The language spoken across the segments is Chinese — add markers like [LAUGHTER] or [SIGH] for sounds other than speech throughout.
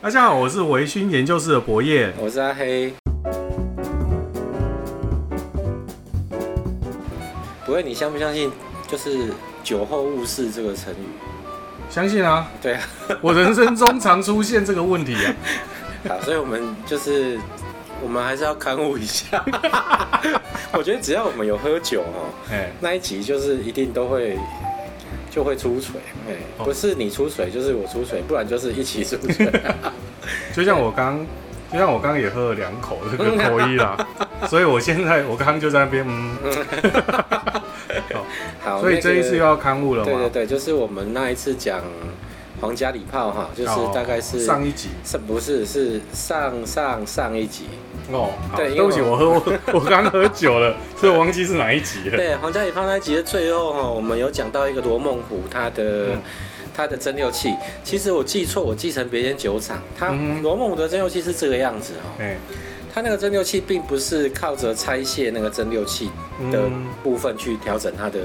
大家好，我是维勋研究室的博彦，我是阿黑。博彦，你相不相信就是酒后误事这个成语？相信啊。对啊，[LAUGHS] 我人生中常出现这个问题啊。[LAUGHS] 好，所以我们就是我们还是要勘误一下。[LAUGHS] 我觉得只要我们有喝酒哦，哎，那一集就是一定都会。就会出水，哎，不是你出水，就是我出水，不然就是一起出水。[LAUGHS] 就像我刚，就像我刚刚也喝了两口这个口一啦，[LAUGHS] 所以我现在我刚刚就在那边，嗯，[LAUGHS] 好，所以这一次又要刊物了吗？对对对，就是我们那一次讲皇家礼炮哈，就是大概是上一集，是不是是上上上一集。哦，对，对不起，我喝我我刚喝酒了，所以我忘记是哪一集了。对，皇家礼炮那一集的最后哈，我们有讲到一个罗梦湖，它的它的蒸馏器。其实我记错，我记成别间酒厂。它罗梦湖的蒸馏器是这个样子哈。嗯。它那个蒸馏器并不是靠着拆卸那个蒸馏器的部分去调整它的。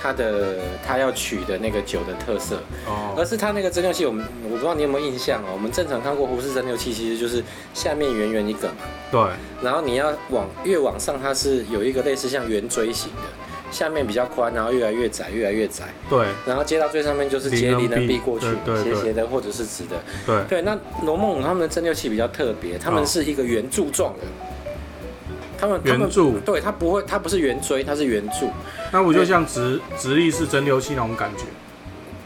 它的它要取的那个酒的特色，哦，而是它那个蒸馏器，我们我不知道你有没有印象哦。我们正常看过胡氏蒸馏器，其实就是下面圆圆一个嘛，对。然后你要往越往上，它是有一个类似像圆锥形的，下面比较宽，然后越来越窄，越来越窄。对。然后接到最上面就是接离能壁过去，斜斜的或者是直的。对。对，那罗梦湖他们的蒸馏器比较特别，他们是一个圆柱状的。他们圆柱，对，它不会，它不是圆锥，它是圆柱。那不就像直直立式蒸馏器那种感觉？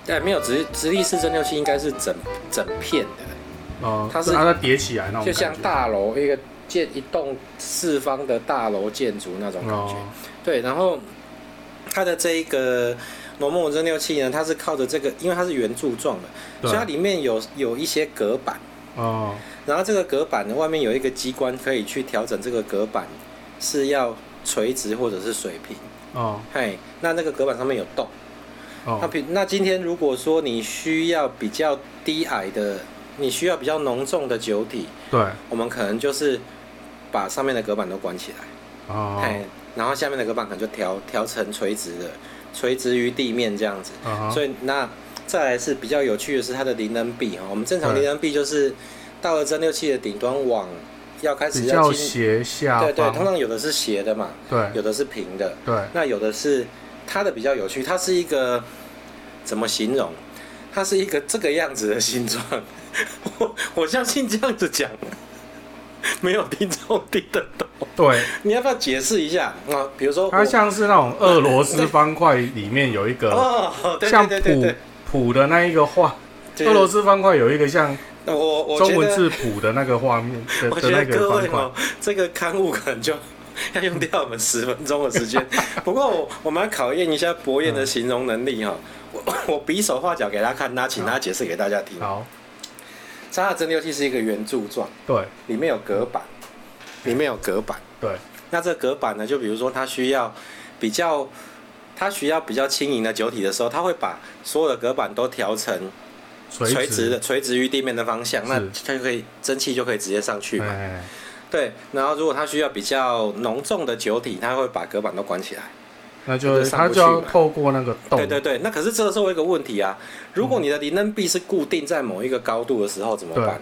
对，没有直直立式蒸馏器应该是整整片的。哦、呃，它是它在叠起来那种，就像大楼一个建一栋四方的大楼建筑那种感觉。哦、对，然后它的这一个罗梦湖蒸馏器呢，它是靠着这个，因为它是圆柱状的，所以它里面有有一些隔板。哦。然后这个隔板的外面有一个机关，可以去调整这个隔板是要垂直或者是水平。哦，嘿，那那个隔板上面有洞。哦，那比那今天如果说你需要比较低矮的，你需要比较浓重的酒体，对，我们可能就是把上面的隔板都关起来。哦，嘿，然后下面的隔板可能就调调成垂直的，垂直于地面这样子。哦，所以那再来是比较有趣的是它的离能壁哈，我们正常离能壁就是。到了蒸馏器的顶端往要开始要斜下，对对，通常有的是斜的嘛，对，有的是平的，对，那有的是它的比较有趣，它是一个怎么形容？它是一个这个样子的形状。我 [LAUGHS] 我相信这样子讲，没有听众听得懂。对，你要不要解释一下啊？比如说，它像是那种俄罗斯方块里面有一个像谱谱的那一个画，俄罗斯方块有一个像。那我我中文字谱的那个画面 [LAUGHS] 的，我觉得各位哦，这个刊物可能就要用掉我们十分钟的时间。[LAUGHS] 不过我我们要考验一下博彦的形容能力哈。我我比手画脚给他看，那请他解释给大家听。好，它的蒸馏器是一个圆柱状，对，里面有隔板，里面有隔板，对。那这个隔板呢，就比如说它需要比较，它需要比较轻盈的酒体的时候，它会把所有的隔板都调成。垂直的，垂直于地面的方向，那它就可以蒸汽就可以直接上去嘛。对，然后如果它需要比较浓重的酒体，它会把隔板都关起来，那就它就要透过那个洞。对对对，那可是这个时候有一个问题啊，如果你的离能壁是固定在某一个高度的时候怎么办？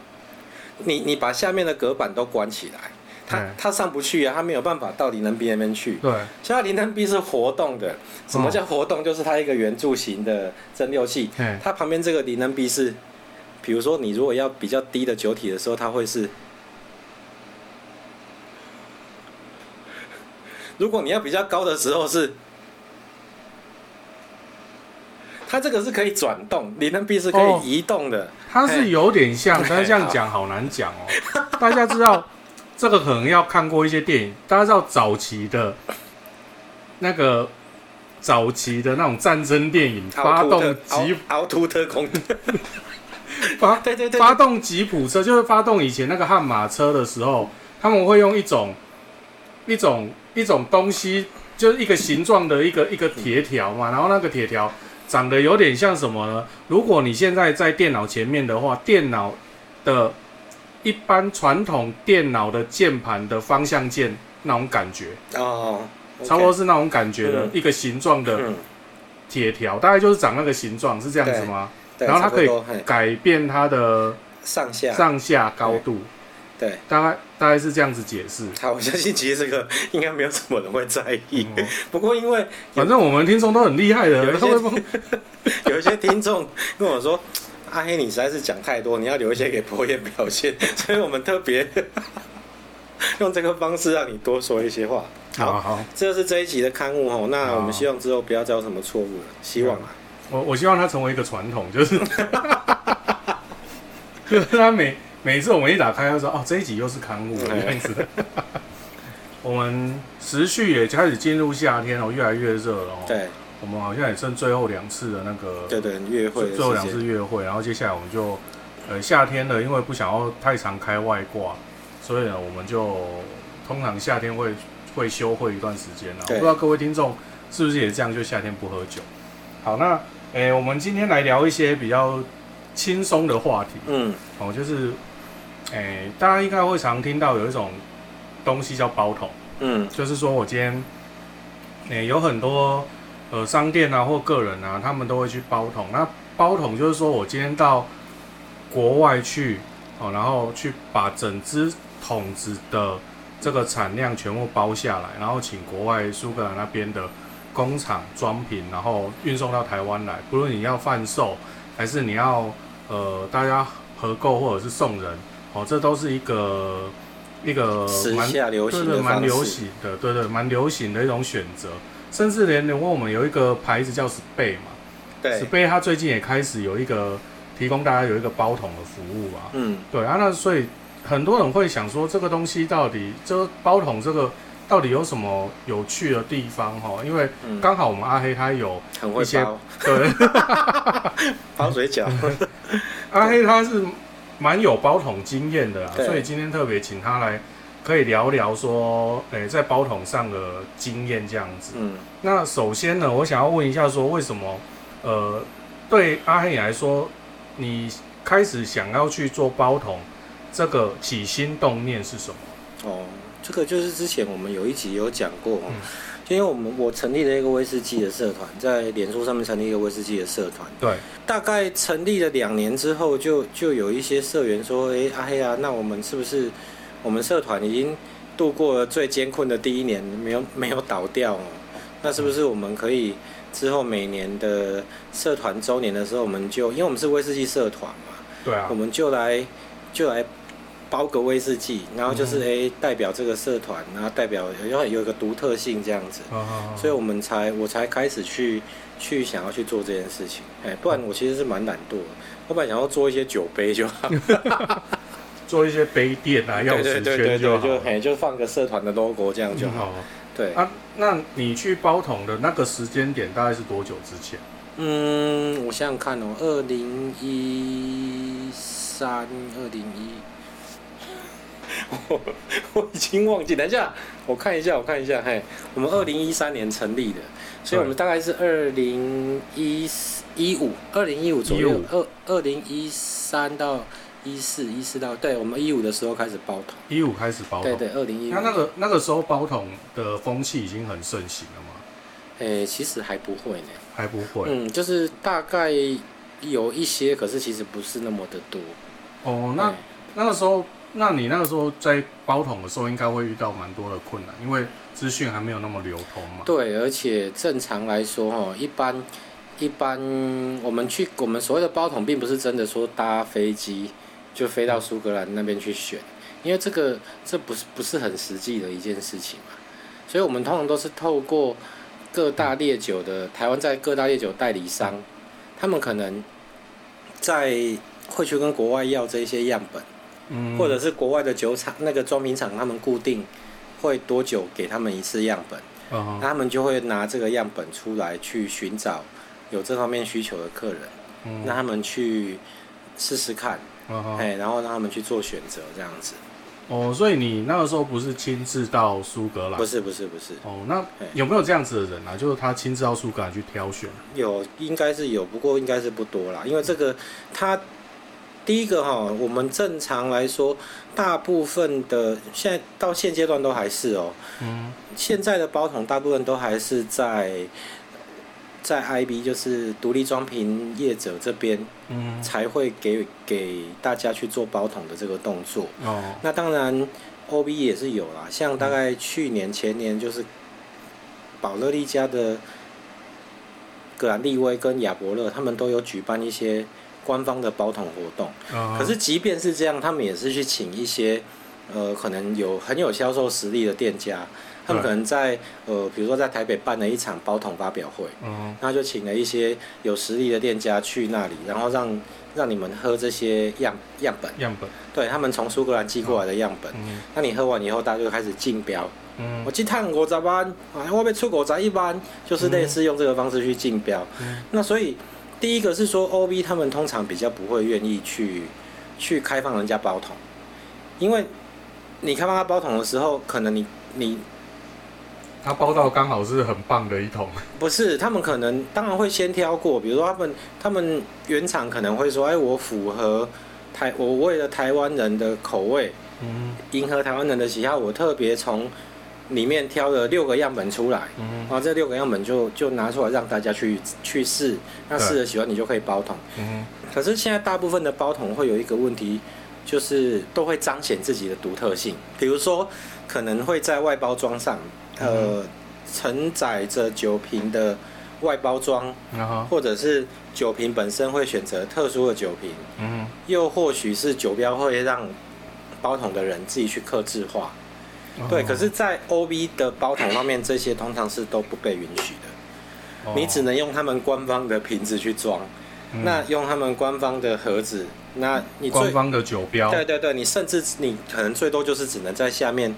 你你把下面的隔板都关起来。它它上不去啊，他没有办法到离能壁那边去。对，所以它离能壁是活动的。什么叫活动？就是它一个圆柱形的蒸馏器，它旁边这个离能壁是，比如说你如果要比较低的酒体的时候，它会是；[LAUGHS] 如果你要比较高的时候是，它这个是可以转动，你能壁是可以移动的。它是有点像，但是这样讲好难讲哦。大家知道。这个可能要看过一些电影，大家知道早期的，那个早期的那种战争电影，发动吉奥凸特空，[LAUGHS] 发对对对，发动吉普车就是发动以前那个悍马车的时候，他们会用一种一种一种东西，就是一个形状的一个一个铁条嘛，然后那个铁条长得有点像什么呢？如果你现在在电脑前面的话，电脑的。一般传统电脑的键盘的方向键那种感觉。哦，差不多是那种感觉的一个形状的铁条，大概就是长那个形状，是这样子吗？然后它可以改变它的上下。上下高度，对，大概大概是这样子解释。好，[LAUGHS] 我相信其实这个应该没有什么人会在意。嗯、不过因为反正我们听众都很厉害的，有一些 [LAUGHS] 有一些听众跟我说，阿黑你实在是讲太多，你要留一些给博彦表现，所以我们特别 [LAUGHS] 用这个方式让你多说一些话。好，好，这是这一集的刊物哦。那我们希望之后不要再有什么错误了，希望啊。我我希望它成为一个传统，就是就是他每每次我们一打开，他说哦，这一集又是刊物这样子。我们时序也开始进入夏天哦，越来越热了哦。对，我们好像也剩最后两次的那个对对约会，最后两次约会，然后接下来我们就呃夏天了，因为不想要太常开外挂，所以呢，我们就通常夏天会会休会一段时间了。我不知道各位听众是不是也这样，就夏天不喝酒。好，那诶、欸，我们今天来聊一些比较轻松的话题。嗯，哦，就是诶、欸，大家应该会常听到有一种东西叫包桶。嗯，就是说我今天诶、欸，有很多呃商店啊或个人啊，他们都会去包桶。那包桶就是说我今天到国外去哦，然后去把整只桶子的这个产量全部包下来，然后请国外苏格兰那边的。工厂装瓶，然后运送到台湾来。不论你要贩售，还是你要呃大家合购或者是送人，哦，这都是一个一个蛮流行的，蛮流行的，对对，蛮流行的一种选择。甚至连连我们有一个牌子叫 Spay 嘛，对，Spay 它最近也开始有一个提供大家有一个包桶的服务啊。嗯，对啊，那所以很多人会想说，这个东西到底这包桶这个。到底有什么有趣的地方哈？因为刚好我们阿黑他有一些、[LAUGHS] 嗯、对 [LAUGHS] 包水饺，[LAUGHS] 阿黑他是蛮有包桶经验的啊，所以今天特别请他来，可以聊聊说，诶、欸，在包桶上的经验这样子。嗯，那首先呢，我想要问一下说，为什么呃，对阿黑你来说，你开始想要去做包桶，这个起心动念是什么？哦。这个就是之前我们有一集有讲过，嗯，因为我们我成立了一个威士忌的社团，在脸书上面成立一个威士忌的社团。对，大概成立了两年之后就，就就有一些社员说：“哎，阿黑啊，那我们是不是我们社团已经度过了最艰困的第一年，没有没有倒掉哦？那是不是我们可以之后每年的社团周年的时候，我们就因为我们是威士忌社团嘛，对啊，我们就来就来。”包个威士忌，然后就是诶、嗯，代表这个社团，然后代表要有一个独特性这样子，哦哦哦，所以我们才我才开始去去想要去做这件事情，哎，不然我其实是蛮懒惰的，我本来想要做一些酒杯就好，[LAUGHS] 做一些杯垫啊，钥匙圈就好，就哎就放个社团的 logo 这样就好，嗯、对。啊，那你去包桶的那个时间点大概是多久之前？嗯，我想想看哦，二零一三，二零一。我 [LAUGHS] 我已经忘记，等一下我看一下，我看一下，嘿，我们二零一三年成立的，所以我们大概是二零一一五，二零一五左右，二二零一三到一四，一四到，对，我们一五的时候开始包桶，一五开始包桶，对对，二零一五，那那个那个时候包桶的风气已经很盛行了吗？诶、欸，其实还不会呢，还不会，嗯，就是大概有一些，可是其实不是那么的多。哦，那那个时候。那你那个时候在包桶的时候，应该会遇到蛮多的困难，因为资讯还没有那么流通嘛。对，而且正常来说，哈，一般一般我们去我们所谓的包桶，并不是真的说搭飞机就飞到苏格兰那边去选，因为这个这不是不是很实际的一件事情嘛。所以我们通常都是透过各大烈酒的台湾在各大烈酒代理商，他们可能在会去跟国外要这些样本。或者是国外的酒厂那个装瓶厂，他们固定会多久给他们一次样本，那他们就会拿这个样本出来去寻找有这方面需求的客人，让他们去试试看，哎，然后让他们去做选择这样子。哦，所以你那个时候不是亲自到苏格兰？不是，不是，不是。哦，那有没有这样子的人啊？就是他亲自到苏格兰去挑选？有，应该是有，不过应该是不多啦，因为这个他。第一个哈，我们正常来说，大部分的现在到现阶段都还是哦，嗯，现在的包桶大部分都还是在在 IB 就是独立装瓶业者这边，嗯，才会给给大家去做包桶的这个动作。哦，那当然 OB 也是有啦，像大概去年前年就是宝乐利家的格兰利威跟亚伯乐，他们都有举办一些官方的包桶活动。哦，可是即便是这样，他们也是去请一些呃可能有很有销售实力的店家。他们可能在呃，比如说在台北办了一场包桶发表会，嗯，那就请了一些有实力的店家去那里，然后让让你们喝这些样样本，样本，对他们从苏格兰寄过来的样本，嗯，那你喝完以后，大家就开始竞标，嗯，我去探五十万，啊，我要出五十一般，就是类似用这个方式去竞标，嗯，那所以第一个是说，OB 他们通常比较不会愿意去去开放人家包桶，因为你开放他包桶的时候，可能你你。他包到刚好是很棒的一桶，[LAUGHS] 不是，他们可能当然会先挑过，比如说他们他们原厂可能会说，哎，我符合台，我为了台湾人的口味，嗯，迎合台湾人的喜好，我特别从里面挑了六个样本出来，嗯，然后这六个样本就就拿出来让大家去去试，那试了喜欢你就可以包桶，嗯，可是现在大部分的包桶会有一个问题，就是都会彰显自己的独特性，比如说可能会在外包装上。呃，承载着酒瓶的外包装，或者是酒瓶本身会选择特殊的酒瓶，嗯，又或许是酒标会让包桶的人自己去刻制化，对。可是，在 OB 的包桶方面，这些通常是都不被允许的，你只能用他们官方的瓶子去装，那用他们官方的盒子，那你官方的酒标，对对对，你甚至你可能最多就是只能在下面。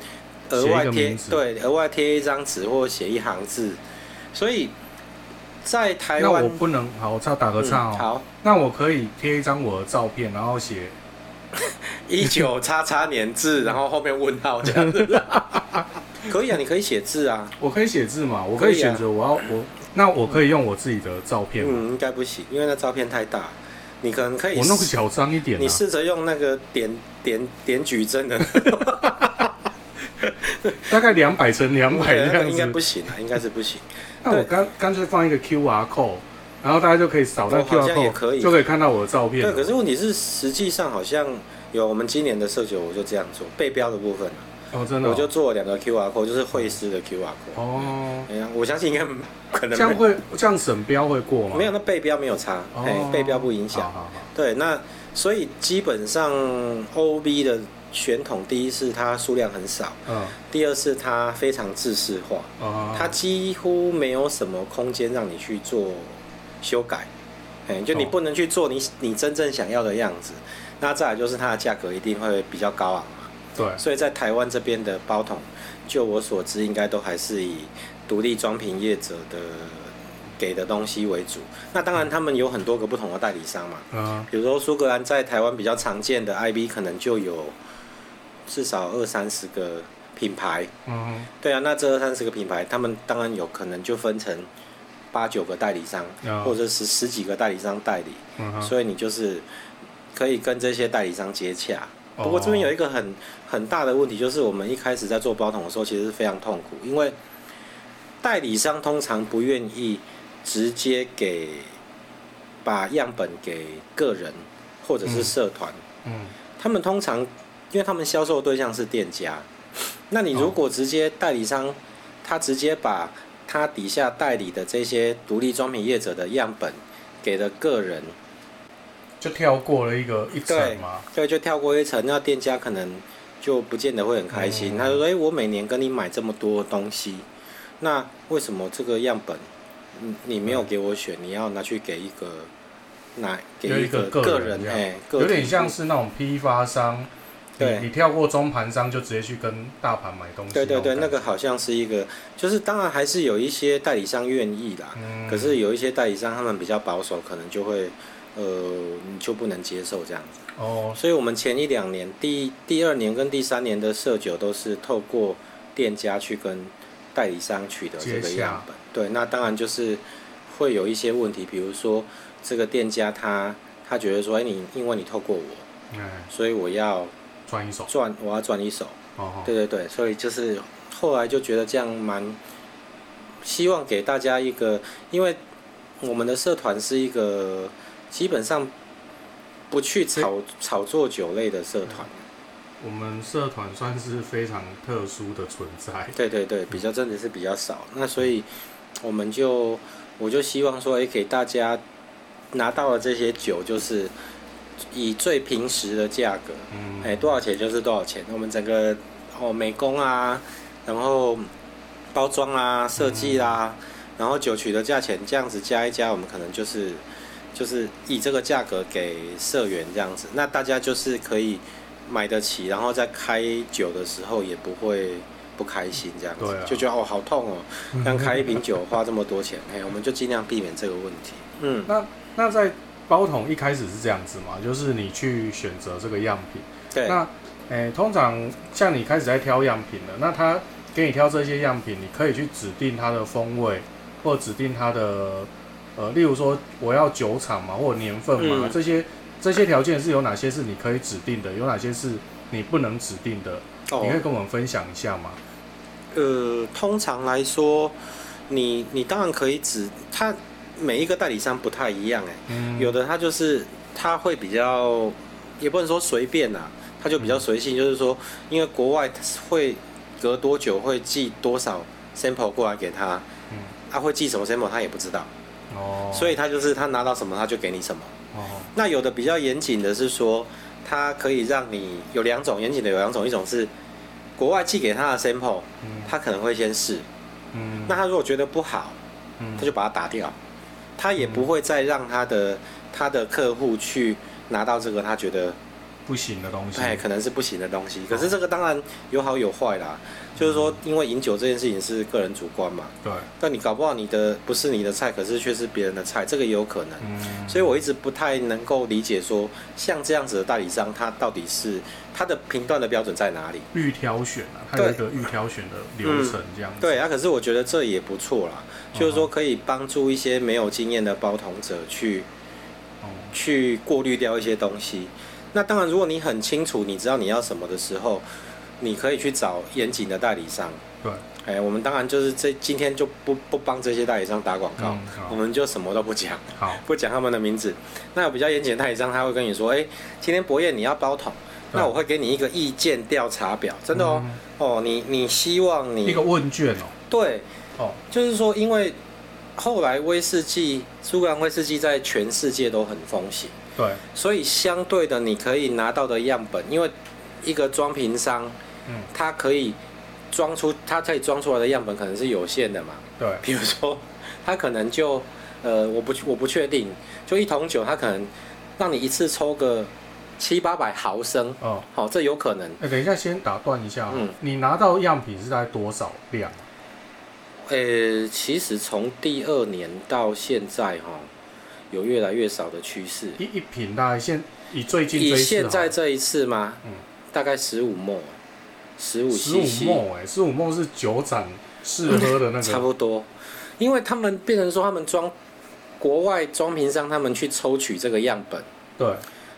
额外贴对，额外贴一张纸或写一行字，所以在台湾，那我不能好，我差打个岔哦、嗯。好，那我可以贴一张我的照片，然后写 [LAUGHS] 一九叉叉年字，然后后面问号这样子。[LAUGHS] 可以啊，你可以写字啊。我可以写字嘛？我可以选择我要我，那我可以用我自己的照片吗？嗯，应该不行，因为那照片太大。你可能可以我弄个小张一点、啊，你试着用那个点点点矩阵的。[LAUGHS] [LAUGHS] 大概两百乘两百这样子，应该不行啊，应该是不行。那我干干脆放一个 QR code，然后大家就可以扫那 QR code，可以就可以看到我的照片。对，可是问题是，实际上好像有我们今年的社酒，我就这样做背标的部分哦，真的、哦，我就做了两个 QR code，就是会师的 QR code。哦，哎呀，我相信应该可能这样会这样审标会过吗？没有，那背标没有差，哎、哦，背标不影响。好好好对，那所以基本上 OB 的。选桶第一是它数量很少，嗯，第二是它非常制式化，嗯，它几乎没有什么空间让你去做修改，哎，就你不能去做你你真正想要的样子。那再来就是它的价格一定会比较高昂嘛，对，所以在台湾这边的包桶，就我所知，应该都还是以独立装瓶业者的给的东西为主。那当然他们有很多个不同的代理商嘛，嗯，比如说苏格兰在台湾比较常见的 IB 可能就有。至少二三十个品牌，嗯，对啊，那这二三十个品牌，他们当然有可能就分成八九个代理商，哦、或者是十几个代理商代理，嗯，所以你就是可以跟这些代理商接洽。不过这边有一个很很大的问题，就是我们一开始在做包桶的时候，其实是非常痛苦，因为代理商通常不愿意直接给把样本给个人或者是社团，嗯，嗯，他们通常。因为他们销售对象是店家，那你如果直接代理商，他直接把他底下代理的这些独立装品业者的样本给了个人，就跳过了一个一层吗？对，就跳过一层，那店家可能就不见得会很开心。他就说：“哎，我每年跟你买这么多东西，那为什么这个样本你你没有给我选？你要拿去给一个拿给一个个人？哎，有点像是那种批发商。”对你，跳过中盘商就直接去跟大盘买东西。对对对，那个好像是一个，就是当然还是有一些代理商愿意啦。嗯。可是有一些代理商他们比较保守，可能就会，呃，你就不能接受这样子。哦。所以我们前一两年，第第二年跟第三年的色酒都是透过店家去跟代理商取得这个样本。对，那当然就是会有一些问题，比如说这个店家他他觉得说，哎，你因为你透过我，嗯，所以我要。赚一手，转我要转一手。哦，对对对，所以就是后来就觉得这样蛮希望给大家一个，因为我们的社团是一个基本上不去炒炒作酒类的社团。我们社团算是非常特殊的存在。对对对，比较真的是比较少。那所以我们就我就希望说，哎，给大家拿到了这些酒，就是以最平时的价格，嗯，哎，多少钱就是多少钱。我们整个哦美工啊，然后包装啊、设计啦，嗯、然后酒曲的价钱这样子加一加，我们可能就是就是以这个价格给社员这样子。那大家就是可以。买得起，然后在开酒的时候也不会不开心，这样子、啊、就觉得哦好痛哦，刚开一瓶酒花这么多钱，哎，我们就尽量避免这个问题。嗯，那那在包桶一开始是这样子嘛，就是你去选择这个样品。对。那诶，通常像你开始在挑样品了，那他给你挑这些样品，你可以去指定它的风味，或指定它的呃，例如说我要酒厂嘛，或者年份嘛、嗯、这些。这些条件是有哪些是你可以指定的，有哪些是你不能指定的？哦、你可以跟我们分享一下吗？呃，通常来说，你你当然可以指，他每一个代理商不太一样哎，嗯、有的他就是他会比较，也不能说随便呐，他就比较随性，嗯、就是说，因为国外会隔多久会寄多少 sample 过来给他，嗯，他会寄什么 sample 他也不知道，哦，所以他就是他拿到什么他就给你什么。哦。那有的比较严谨的是说，他可以让你有两种严谨的有两种，一种是国外寄给他的 sample，他可能会先试，嗯，那他如果觉得不好，嗯，他就把它打掉，他也不会再让他的他的客户去拿到这个他觉得不行的东西，哎，可能是不行的东西。可是这个当然有好有坏啦。就是说，因为饮酒这件事情是个人主观嘛，对。但你搞不好你的不是你的菜，可是却是别人的菜，这个也有可能。嗯。所以我一直不太能够理解说，像这样子的代理商，他到底是他的评断的标准在哪里？预挑选啊，它有一个预挑选的流程这样子。嗯、对啊，可是我觉得这也不错啦，就是说可以帮助一些没有经验的包桶者去，嗯、去过滤掉一些东西。那当然，如果你很清楚，你知道你要什么的时候。你可以去找严谨的代理商。对，哎，我们当然就是这今天就不不帮这些代理商打广告，嗯、我们就什么都不讲，好，[LAUGHS] 不讲他们的名字。那有比较严谨的代理商，他会跟你说，哎，今天博彦你要包桶，对那我会给你一个意见调查表，真的哦，嗯、哦，你你希望你一个问卷哦，对，哦，就是说，因为后来威士忌，苏格兰威士忌在全世界都很风行，对，所以相对的，你可以拿到的样本，因为一个装瓶商。嗯，它可以装出，它可以装出来的样本可能是有限的嘛？对。比如说，它可能就，呃，我不我不确定，就一桶酒，它可能让你一次抽个七八百毫升。哦。好，这有可能。哎，等一下，先打断一下。嗯。你拿到样品是在多少量？呃，其实从第二年到现在哈，有越来越少的趋势。一一瓶大概现以最近以现在这一次吗？嗯。大概十五沫。十五十五沫哎，十五沫是酒展试喝的那个，[LAUGHS] 差不多，因为他们变成说他们装国外装瓶商，他们去抽取这个样本，对，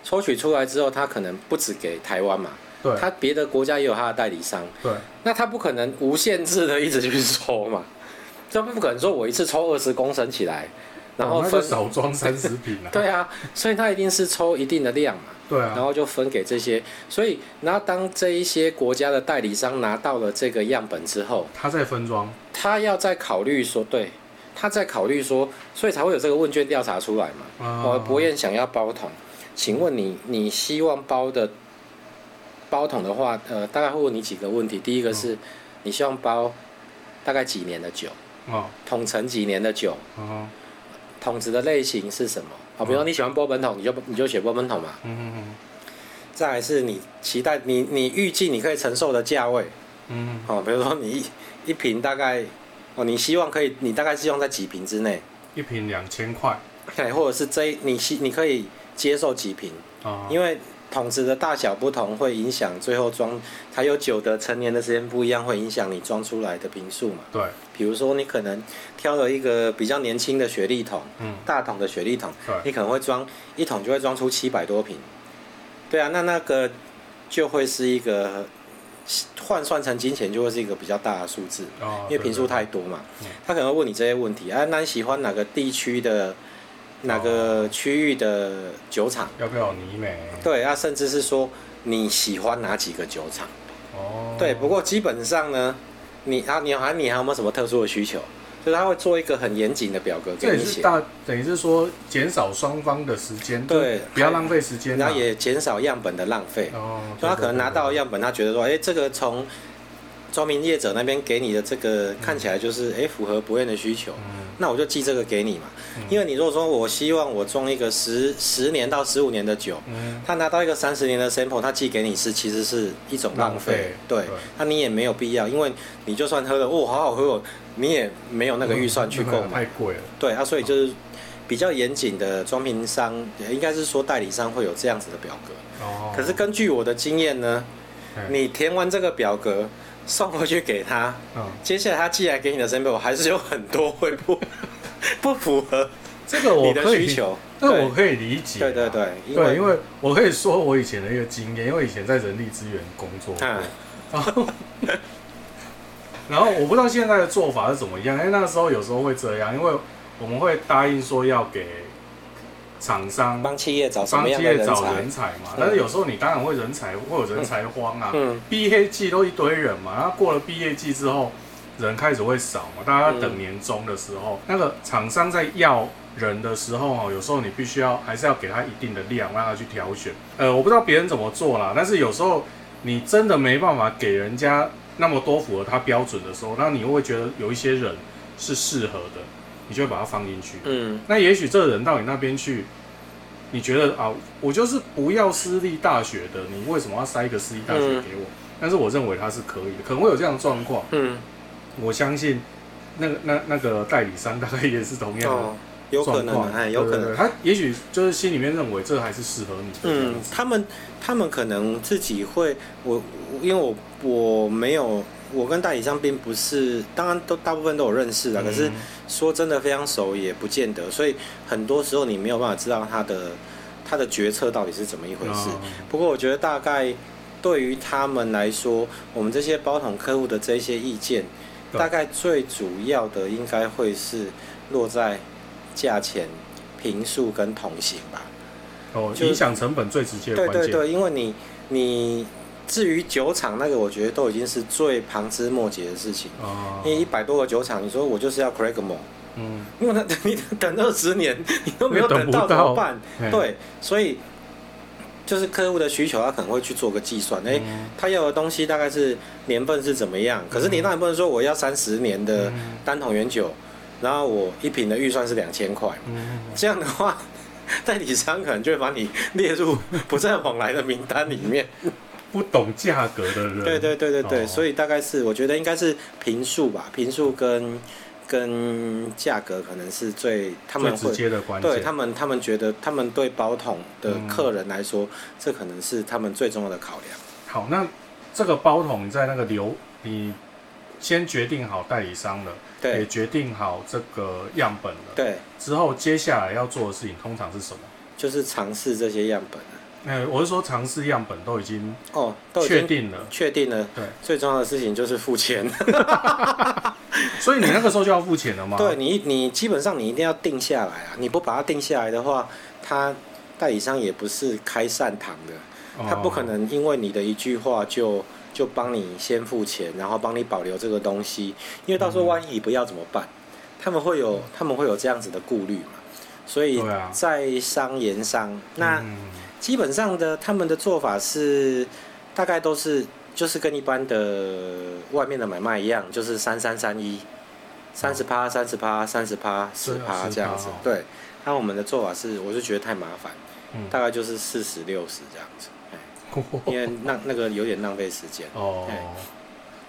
抽取出来之后，他可能不止给台湾嘛，对，他别的国家也有他的代理商，对，那他不可能无限制的一直去抽嘛，[LAUGHS] 这不可能说我一次抽二十公升起来，然后分少装三十瓶啊，[LAUGHS] 对啊，所以他一定是抽一定的量嘛。对啊，然后就分给这些，所以，然后当这一些国家的代理商拿到了这个样本之后，他再分装，他要再考虑说，对，他在考虑说，所以才会有这个问卷调查出来嘛。我博彦想要包桶，请问你，你希望包的包桶的话，呃，大概会问你几个问题。第一个是，你希望包大概几年的酒？哦，桶陈几年的酒？哦，桶子的类型是什么？好，比如说你喜欢波本桶，你就你就写波本桶嘛。嗯嗯嗯。再来是你期待你你预计你可以承受的价位。嗯。好，比如说你一一瓶大概，哦，你希望可以，你大概是用在几瓶之内？一瓶两千块。对，或者是这你希你可以接受几瓶？哦。因为桶子的大小不同，会影响最后装，还有酒的陈年的时间不一样，会影响你装出来的瓶数嘛。对。比如说，你可能挑了一个比较年轻的雪莉桶，嗯，大桶的雪莉桶，对你可能会装一桶就会装出七百多瓶，对啊，那那个就会是一个换算成金钱就会是一个比较大的数字，哦、因为瓶数太多嘛。他可能会问你这些问题啊，那你喜欢哪个地区的哪个区域的酒厂？要不要你美？对啊，甚至是说你喜欢哪几个酒厂？哦，对，不过基本上呢，你啊，你还你还有没有什么特殊的需求？就是他会做一个很严谨的表格给你写，大等于是说减少双方的时间，对，不要浪费时间，然后也减少样本的浪费。哦，所以他可能拿到样本，他觉得说，哎，这个从装瓶业者那边给你的这个看起来就是哎符合博彦的需求，嗯，那我就寄这个给你嘛。因为你如果说我希望我装一个十十年到十五年的酒，嗯，他拿到一个三十年的 sample，他寄给你是其实是一种浪费，对，那你也没有必要，因为你就算喝了，哦，好好喝哦。你也没有那个预算去购买，[LAUGHS] 太贵了。对啊，所以就是比较严谨的装瓶商，应该是说代理商会有这样子的表格。哦。可是根据我的经验呢，你填完这个表格送回去给他，接下来他寄来给你的 sample 还是有很多会不 [LAUGHS] 不符合这个我你的需求。这我可以理解。对对对，对，因为我可以说我以前的一个经验，因为以前在人力资源工作。嗯。[LAUGHS] 然后我不知道现在的做法是怎么样，因为那个时候有时候会这样，因为我们会答应说要给厂商帮企业找帮企业找人才。嘛，但是有时候你当然会人才会有人才荒啊，嗯，毕业季都一堆人嘛，然后过了毕业季之后，人开始会少嘛，大家等年终的时候，那个厂商在要人的时候哦，有时候你必须要还是要给他一定的量，让他去挑选。呃，我不知道别人怎么做啦，但是有时候你真的没办法给人家。那么多符合他标准的时候，那你会觉得有一些人是适合的，你就会把它放进去。嗯，那也许这个人到你那边去，你觉得啊，我就是不要私立大学的，你为什么要塞一个私立大学给我？嗯，但是我认为他是可以的，可能会有这样的状况。嗯，我相信那个那那个代理商大概也是同样的。哦有可能，哎，有可能，他也许就是心里面认为这还是适合你的。嗯，他们他们可能自己会，我因为我我没有，我跟代理商并不是，当然都大部分都有认识的，可是说真的非常熟也不见得，所以很多时候你没有办法知道他的他的决策到底是怎么一回事。不过我觉得大概对于他们来说，我们这些包桶客户的这些意见，大概最主要的应该会是落在。价钱、平数跟同型吧，哦，影响成本最直接的。对对对，因为你你至于酒厂那个，我觉得都已经是最旁枝末节的事情。哦，因为一百多个酒厂，你说我就是要 Craigmore，嗯，因为他等 [LAUGHS] 你等二十年，[LAUGHS] 你都没有等到怎么办？对，所以就是客户的需求，他可能会去做个计算。哎、欸，他要的东西大概是年份是怎么样？可是你当然不能说我要三十年的单桶原酒。然后我一瓶的预算是两千块，这样的话，[LAUGHS] 代理商可能就会把你列入不再往来的名单里面。不懂价格的人。对对对对对，所以大概是我觉得应该是平数吧，平数跟跟价格可能是最他们最直接的关键。对他们，他们觉得他们对包桶的客人来说，这可能是他们最重要的考量。好，那这个包桶在那个流你。先决定好代理商了，对，也决定好这个样本了，对。之后接下来要做的事情通常是什么？就是尝试这些样本。呃，我是说尝试样本都已经哦，都确定了，确定了。对，最重要的事情就是付钱。[LAUGHS] [LAUGHS] 所以你那个时候就要付钱了吗？对你，你基本上你一定要定下来啊！你不把它定下来的话，他代理商也不是开善堂的，他不可能因为你的一句话就。就帮你先付钱，然后帮你保留这个东西，因为到时候万一不要怎么办？他们会有他们会有这样子的顾虑嘛？所以在商言商，那基本上的他们的做法是大概都是就是跟一般的外面的买卖一样，就是三三三一，三十趴三十趴三十趴十趴这样子。对，那我们的做法是，我就觉得太麻烦，大概就是四十六十这样子。因为那那个有点浪费时间哦，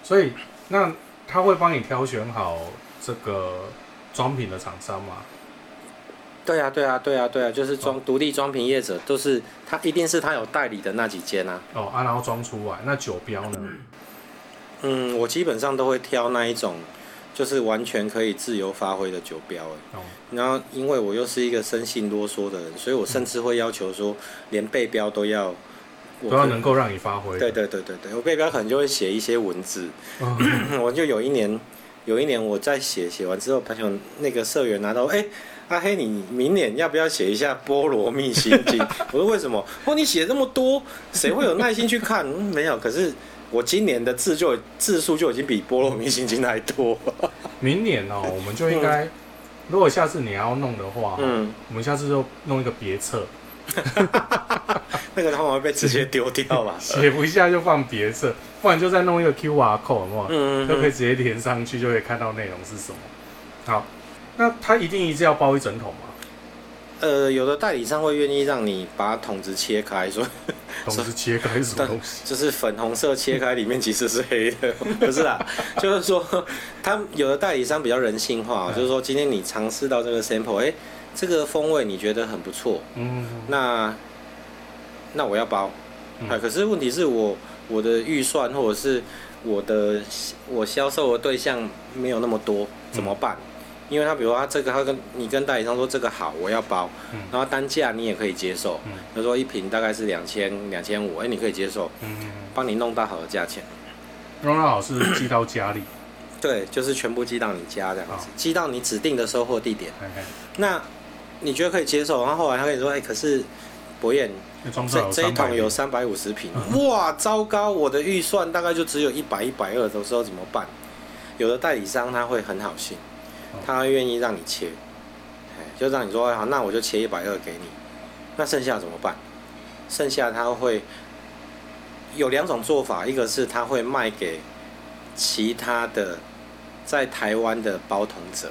所以那他会帮你挑选好这个装品的厂商吗？对啊，对啊，对啊，对啊，就是装独立装瓶业者都是他，一定是他有代理的那几间啊。哦啊，然后装出来那酒标呢？嗯，我基本上都会挑那一种，就是完全可以自由发挥的酒标。哦，然后因为我又是一个生性啰嗦的人，所以我甚至会要求说，连背标都要。都要能够让你发挥。对对对对对，我背标可能就会写一些文字。嗯、[CLEARS THROAT] 我就有一年，有一年我在写，写完之后，朋友那个社员拿到，哎、欸，阿黑，你明年要不要写一下《波罗蜜心经》？[LAUGHS] 我说为什么？哦，你写这么多，谁会有耐心去看？嗯、没有，可是我今年的字就字数就已经比《波罗蜜心经》还多。[LAUGHS] 明年哦，我们就应该。嗯如果下次你要弄的话，嗯，我们下次就弄一个别册，[LAUGHS] 那个他们会被直接丢掉吧？写不下就放别册，不然就再弄一个 QR code，好不好？嗯，就可以直接连上去，就可以看到内容是什么。好，那他一定一直要包一整桶吗？呃，有的代理商会愿意让你把桶子切开，说 [LAUGHS] 桶子切开是什么东西？[LAUGHS] 就是粉红色切开，里面其实是黑的，[LAUGHS] 不是啦？就是说，他有的代理商比较人性化，就是说，今天你尝试到这个 sample，哎、欸，这个风味你觉得很不错，嗯，那那我要包，哎、嗯，可是问题是我我的预算或者是我的我销售的对象没有那么多，怎么办？嗯因为他比如说他这个他跟你跟代理商说这个好，我要包，嗯、然后单价你也可以接受，嗯、他说一瓶大概是两千两千五，哎，你可以接受，嗯，帮你弄到好的价钱，弄到好是寄到家里，[COUGHS] 对，就是全部寄到你家这样子，寄到你指定的收货地点，那你觉得可以接受？然后后来他跟你说，哎，可是博彦，这这一桶有三百五十瓶，哇，糟糕，我的预算大概就只有一百一百二，的时候怎么办？有的代理商他会很好心。他愿意让你切，就让你说好，那我就切一百二给你。那剩下怎么办？剩下他会有两种做法，一个是他会卖给其他的在台湾的包桶者。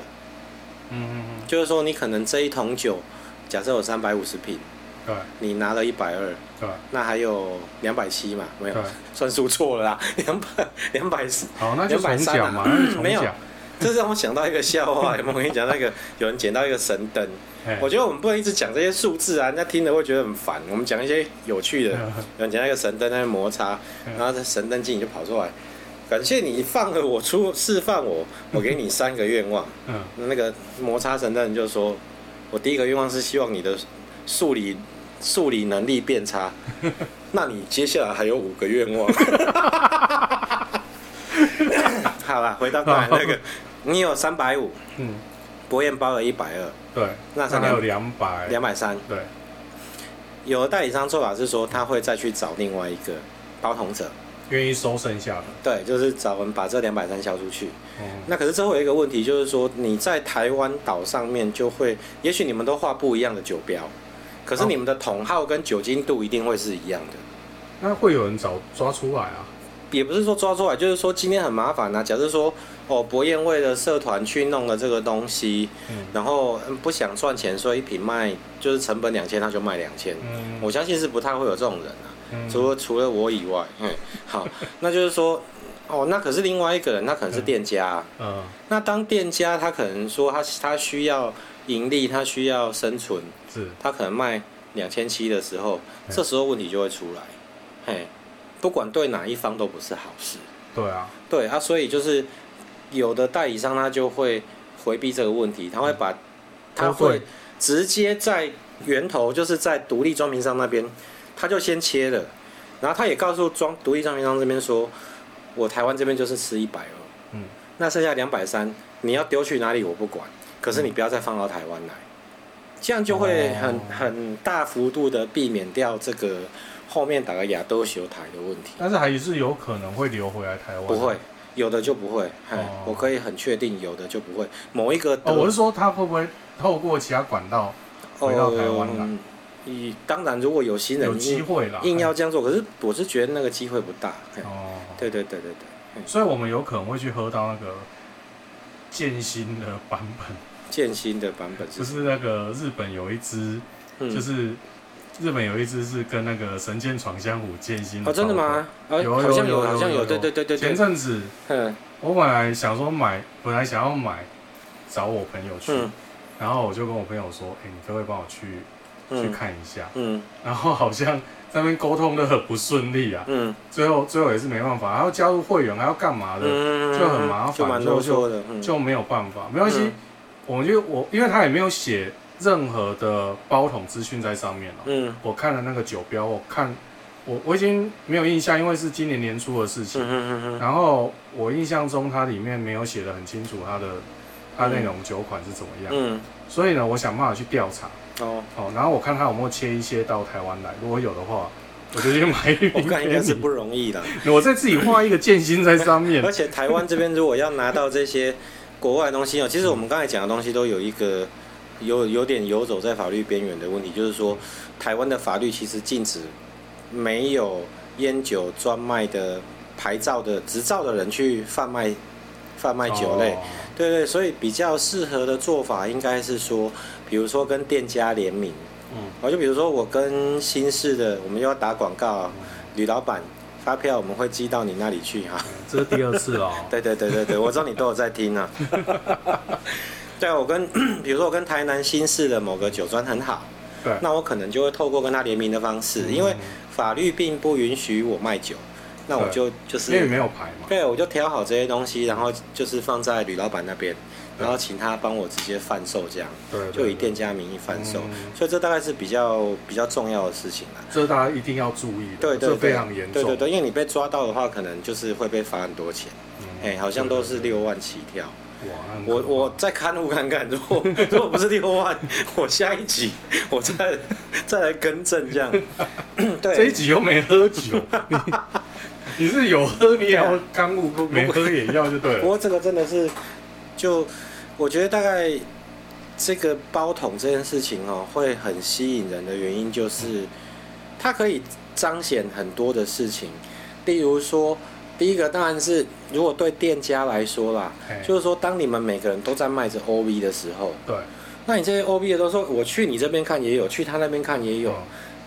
嗯嗯嗯。就是说，你可能这一桶酒，假设有三百五十瓶，对，你拿了一百二，对，那还有两百七嘛？没有，算数错了啦，两百两百四。好，那就重讲嘛，没有。这让我想到一个笑话，有没有？我跟你讲，那个有人捡到一个神灯，我觉得我们不能一直讲这些数字啊，人家听了会觉得很烦。我们讲一些有趣的，[LAUGHS] 有人捡到一个神灯在那摩擦，然后这神灯精灵就跑出来，感谢你放了我出示范我，我给你三个愿望。嗯，那个摩擦神灯就说，我第一个愿望是希望你的数理数理能力变差，[LAUGHS] 那你接下来还有五个愿望。[LAUGHS] [LAUGHS] 好了，回到刚才那个。[LAUGHS] 你有三百五，嗯，博彦包了一百二，对，那他有两百，两百三，对。有的代理商做法是说，他会再去找另外一个包桶者，愿意收剩下的，对，就是找人把这两百三销出去。嗯，那可是这会有一个问题，就是说你在台湾岛上面就会，也许你们都画不一样的酒标，可是你们的桶号跟酒精度一定会是一样的。那会有人找抓出来啊？也不是说抓出来，就是说今天很麻烦啊。假设说。哦，博彦为了社团去弄了这个东西，嗯、然后不想赚钱，所以一瓶卖就是成本两千，他就卖两千。嗯、我相信是不太会有这种人啊，嗯、除了除了我以外。嗯，好，那就是说，哦，那可是另外一个人，那可能是店家。嗯。嗯，那当店家他可能说他他需要盈利，他需要生存，是，他可能卖两千七的时候，嗯、这时候问题就会出来。嘿，不管对哪一方都不是好事。对啊。对啊，所以就是。有的代理商他就会回避这个问题，他会把，他会直接在源头，就是在独立装瓶商那边，他就先切了，然后他也告诉装独立装瓶商这边说，我台湾这边就是吃一百二，嗯，那剩下两百三你要丢去哪里我不管，可是你不要再放到台湾来，这样就会很很大幅度的避免掉这个后面打个亚都修台的问题，但是还是有可能会留回来台湾，不会。有的就不会，哦、我可以很确定，有的就不会。某一个，哦，我是说他会不会透过其他管道回到台湾来？你、嗯、当然，如果有新人有机会了，硬要这样做，可是我是觉得那个机会不大。哦，对对对对对。所以我们有可能会去喝到那个剑心的版本。剑心的版本是就是那个日本有一支，嗯、就是。日本有一支是跟那个《神剑闯江湖》剑心的。哦，真的吗？有有好像有，好像有，对对对对。前阵子，我本来想说买，本来想要买，找我朋友去，然后我就跟我朋友说：“哎，你可不可以帮我去去看一下？”嗯。然后好像在那边沟通的很不顺利啊。嗯。最后最后也是没办法，还要加入会员，还要干嘛的，就很麻烦，就就就没有办法。没关系，我就我，因为他也没有写。任何的包桶资讯在上面了。嗯，我看了那个酒标，我看我我已经没有印象，因为是今年年初的事情。嗯嗯嗯。然后我印象中它里面没有写的很清楚，它的它内容酒款是怎么样。嗯。所以呢，我想办法去调查。哦。哦，然后我看它有没有切一些到台湾来，如果有的话，我就去买一瓶。[LAUGHS] 我看应该是不容易的。[LAUGHS] 我再自己画一个剑心在上面。而且台湾这边如果要拿到这些国外的东西哦，其实我们刚才讲的东西都有一个。有有点游走在法律边缘的问题，就是说，台湾的法律其实禁止没有烟酒专卖的牌照的执照的人去贩卖贩卖酒类，对对，所以比较适合的做法应该是说，比如说跟店家联名，嗯，就比如说我跟新式的，我们又要打广告，吕老板发票我们会寄到你那里去哈，这是第二次 [LAUGHS] 了，对对对对对，我知道你都有在听啊。[LAUGHS] 对，我跟 [CLEARS THROAT] 比如说我跟台南新市的某个酒庄很好，对，那我可能就会透过跟他联名的方式，嗯、因为法律并不允许我卖酒，那我就就是因为没有牌嘛，对，我就调好这些东西，然后就是放在吕老板那边，然后请他帮我直接贩售这样，对，就以店家名义贩售，嗯、所以这大概是比较比较重要的事情了，这大家一定要注意的，对对，对，这非常严重，对对对，因为你被抓到的话，可能就是会被罚很多钱，哎、嗯，好像都是六万起跳。我我再看护看看，如果如果不是六万，我下一集我再再来更正这样。[LAUGHS] 对，这一集又没喝酒，你 [LAUGHS] 你是有喝，你也要看护，没喝也要就对了。不过这个真的是，就我觉得大概这个包桶这件事情哦，会很吸引人的原因就是，它可以彰显很多的事情，例如说。第一个当然是，如果对店家来说啦，就是说，当你们每个人都在卖着 OV 的时候，对，那你这些 OV 的都说，我去你这边看也有，去他那边看也有，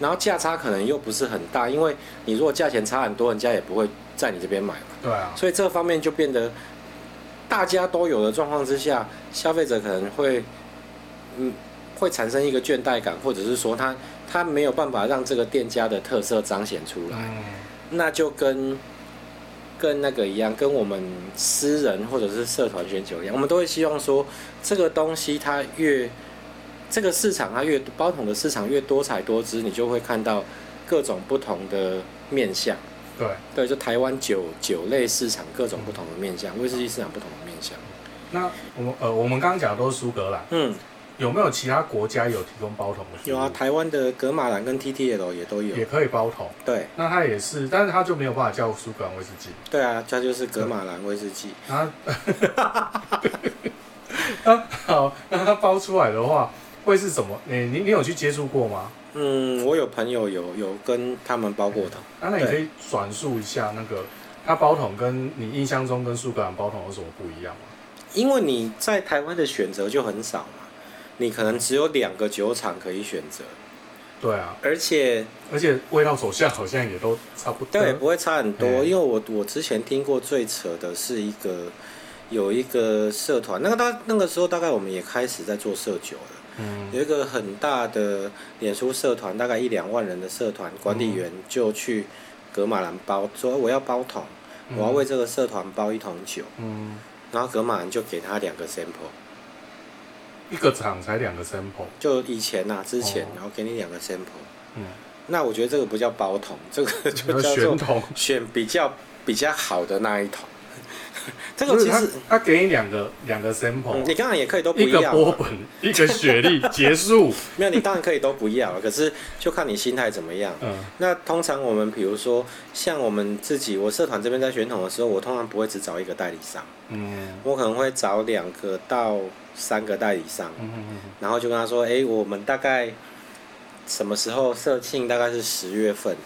然后价差可能又不是很大，因为你如果价钱差很多，人家也不会在你这边买嘛，对啊，所以这方面就变得大家都有的状况之下，消费者可能会，嗯，会产生一个倦怠感，或者是说他他没有办法让这个店家的特色彰显出来，那就跟。跟那个一样，跟我们私人或者是社团选酒一样，我们都会希望说，这个东西它越这个市场它越包桶的市场越多彩多姿，你就会看到各种不同的面相。对对，就台湾酒酒类市场各种不同的面向，威士忌市场不同的面向。那我们呃，我们刚刚讲的都是苏格兰。嗯。有没有其他国家有提供包桶的？有啊，台湾的格马兰跟 TTL 也都有，也可以包桶。对，那它也是，但是它就没有办法叫苏格兰威士忌。对啊，它就是格马兰威士忌。啊，[LAUGHS] 好，那它包出来的话会是什么？你你你有去接触过吗？嗯，我有朋友有有跟他们包过桶。那那你可以转述一下那个它包桶跟你印象中跟苏格兰包桶有什么不一样吗？因为你在台湾的选择就很少。你可能只有两个酒厂可以选择，对啊，而且而且味道走向好像也都差不多，对，不会差很多。因为我我之前听过最扯的是一个有一个社团，那个大那个时候大概我们也开始在做社酒了，嗯，有一个很大的脸书社团，大概一两万人的社团管理员就去格马兰包，说我要包桶，我要为这个社团包一桶酒，嗯，然后格马兰就给他两个 sample。一个厂才两个 sample，就以前呐、啊，之前，然后给你两个 sample，嗯，那我觉得这个不叫包桶，这个就叫做选比较比较好的那一桶。[LAUGHS] 这个其实他给你两个两个 sample，你当然也可以都不要，一个波本，[LAUGHS] 一个雪莉，结束。[LAUGHS] 没有，你当然可以都不要，可是就看你心态怎么样。嗯，那通常我们比如说像我们自己，我社团这边在选桶的时候，我通常不会只找一个代理商，嗯，我可能会找两个到。三个代理商，然后就跟他说：“哎，我们大概什么时候社庆？大概是十月份。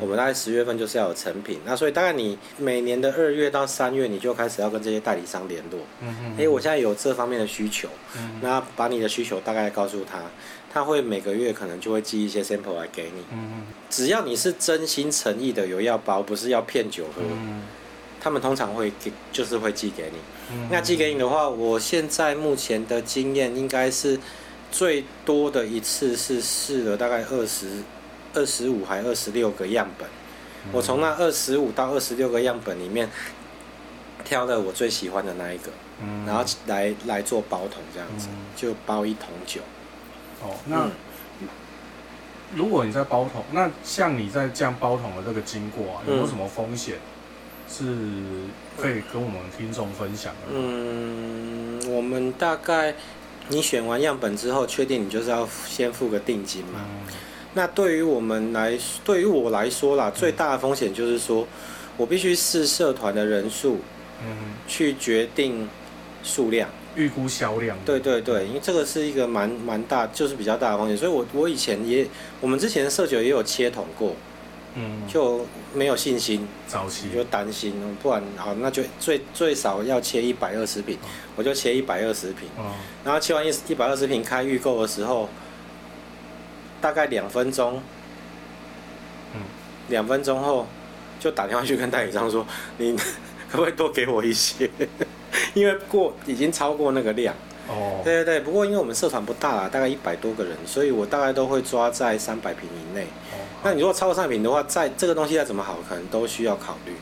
我们大概十月份就是要有成品。那所以大概你每年的二月到三月，你就开始要跟这些代理商联络。嗯哎，我现在有这方面的需求，那把你的需求大概告诉他，他会每个月可能就会寄一些 sample 来给你。嗯只要你是真心诚意的有要包，不是要骗酒喝，他们通常会给，就是会寄给你。”那寄给你的话，我现在目前的经验应该是最多的一次是试了大概二十二十五还二十六个样本，我从那二十五到二十六个样本里面挑了我最喜欢的那一个，然后来来做包桶这样子，就包一桶酒。哦，那如果你在包桶，那像你在这样包桶的这个经过啊，有没有什么风险是可以跟我们听众分享的？嗯，我们大概你选完样本之后，确定你就是要先付个定金嘛。嗯、那对于我们来，对于我来说啦，最大的风险就是说我必须视社团的人数，嗯，去决定数量。预估销量，对对对，因为这个是一个蛮蛮大，就是比较大的风险，所以我我以前也，我们之前的社酒也有切桶过，嗯，就没有信心，早期就担心，不然好，那就最最少要切一百二十瓶，哦、我就切一百二十瓶，哦、然后切完一一百二十瓶开预购的时候，大概两分钟，嗯，两分钟后就打电话去跟代理商说，你 [LAUGHS] 可不可以多给我一些？[LAUGHS] 因为过已经超过那个量，哦，对对对。不过因为我们社团不大啦，大概一百多个人，所以我大概都会抓在三百瓶以内。哦，那你如果超过三百瓶的话，在这个东西再怎么好，可能都需要考虑。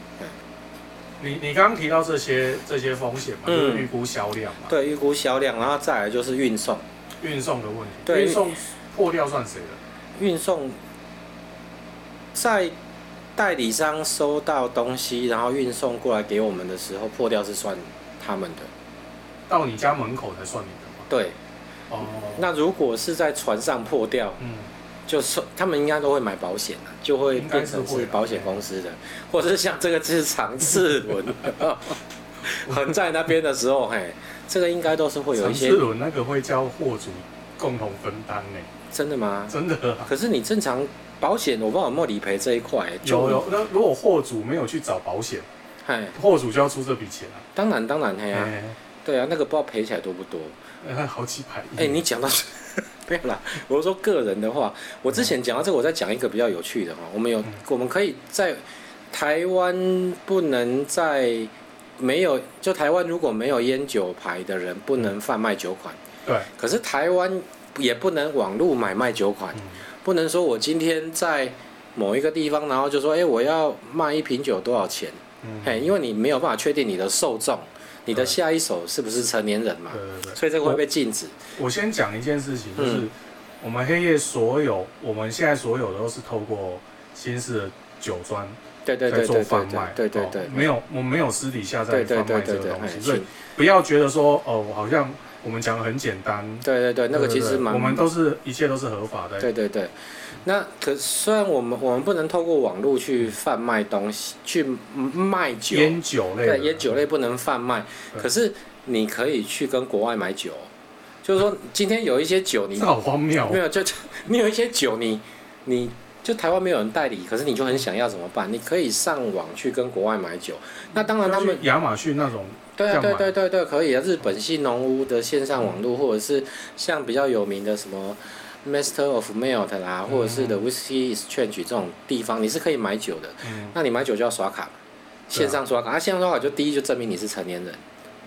你你刚刚提到这些这些风险嘛，就是预估销量嘛。对，预估销量，然后再来就是运送，运送的问题。对，运送破掉算谁的？运送在代理商收到东西，然后运送过来给我们的时候，破掉是算。他们的到你家门口才算你的吗？对，哦，那如果是在船上破掉，嗯，就是他们应该都会买保险的，就会变成是保险公司的，或者是像这个是长次轮 [LAUGHS] 横在那边的时候，嘿，这个应该都是会有一些。长次轮那个会叫货主共同分担呢？真的吗？真的。可是你正常保险，我不知道有没有理赔这一块。有有，那如果货主没有去找保险？嗨，货主就要出这笔钱啊！当然，当然，嘿呀，对啊，那个不知道赔起来多不多？哎，好几百亿。哎，你讲到，不要啦。我说个人的话，我之前讲到这个，我再讲一个比较有趣的哈。我们有，我们可以在台湾不能在没有就台湾如果没有烟酒牌的人不能贩卖酒款。对。可是台湾也不能网络买卖酒款，不能说我今天在某一个地方，然后就说，哎，我要卖一瓶酒多少钱？嘿，因为你没有办法确定你的受众，你的下一手是不是成年人嘛？对对对。所以这个会被禁止。我先讲一件事情，就是我们黑夜所有，我们现在所有的都是透过新式的酒庄对对对做贩卖，对对对，没有，我们没有私底下在贩卖这个东西，所以不要觉得说哦，好像我们讲的很简单。对对对，那个其实蛮，我们都是一切都是合法的。对对对。那可虽然我们我们不能透过网络去贩卖东西，去卖酒，烟酒类，对，烟酒类不能贩卖。可是你可以去跟国外买酒，就是说今天有一些酒你，你好荒谬，没有就 [LAUGHS] 你有一些酒你你就台湾没有人代理，可是你就很想要怎么办？你可以上网去跟国外买酒。那当然他们亚马逊那种，对啊对对对对可以啊，日本系农屋的线上网络，或者是像比较有名的什么。Master of Malt 啦，或者是 The Whisky Exchange 这种地方，你是可以买酒的。嗯、那你买酒就要刷卡，线上刷卡。他、啊、线上刷卡就第一就证明你是成年人。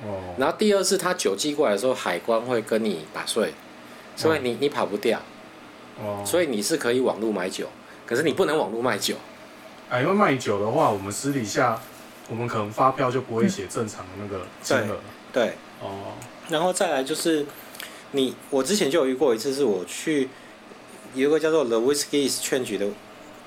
哦。然后第二是他酒寄过来的时候，海关会跟你打税，所以你你跑不掉。哦。所以你是可以网络买酒，可是你不能网络卖酒。哎，因为卖酒的话，我们私底下我们可能发票就不会写正常的那个金额。对。哦。然后再来就是。你我之前就有遇过一次，是我去有一个叫做 The Whisky Exchange 的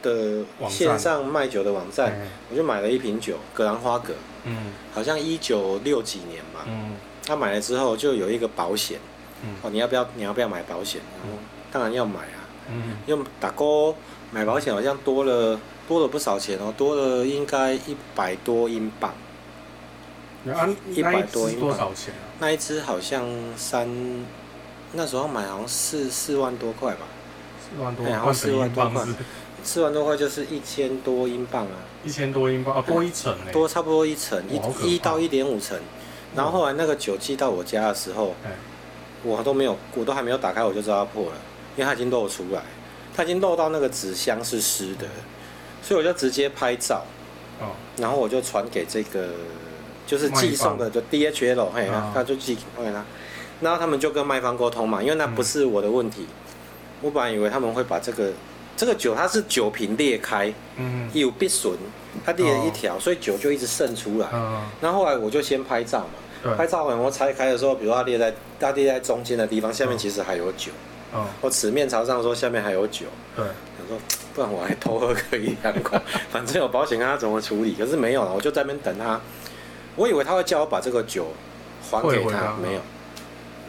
的线上卖酒的网站，我就买了一瓶酒，格兰花格，嗯，好像一九六几年嘛，嗯，他买了之后就有一个保险，嗯，哦，你要不要你要不要买保险？然后当然要买啊，嗯，用打勾买保险好像多了多了不少钱哦，多了应该一百多英镑，一百多英镑。多少钱啊？那一只好像三。那时候买好像四四万多块吧，四万多，然后四万多块，四万多块就是一千多英镑啊，一千多英镑啊，多一层多差不多一层，一一到一点五层。然后后来那个酒寄到我家的时候，我都没有，我都还没有打开，我就知道它破了，因为它已经漏出来，它已经漏到那个纸箱是湿的，所以我就直接拍照，然后我就传给这个就是寄送的，就 DHL，嘿，他就寄给他。然后他们就跟卖方沟通嘛，因为那不是我的问题。嗯、我本来以为他们会把这个这个酒，它是酒瓶裂开，嗯，有必损，它裂了一条，哦、所以酒就一直渗出来。嗯，然后后来我就先拍照嘛，拍照完我拆开的时候，比如说它裂在它裂在中间的地方，下面其实还有酒。嗯，我纸面朝上说下面还有酒，对，想说不然我还偷喝个一两口，[LAUGHS] 反正有保险，看他怎么处理。可是没有了，我就在那边等他。我以为他会叫我把这个酒还给他，他没有，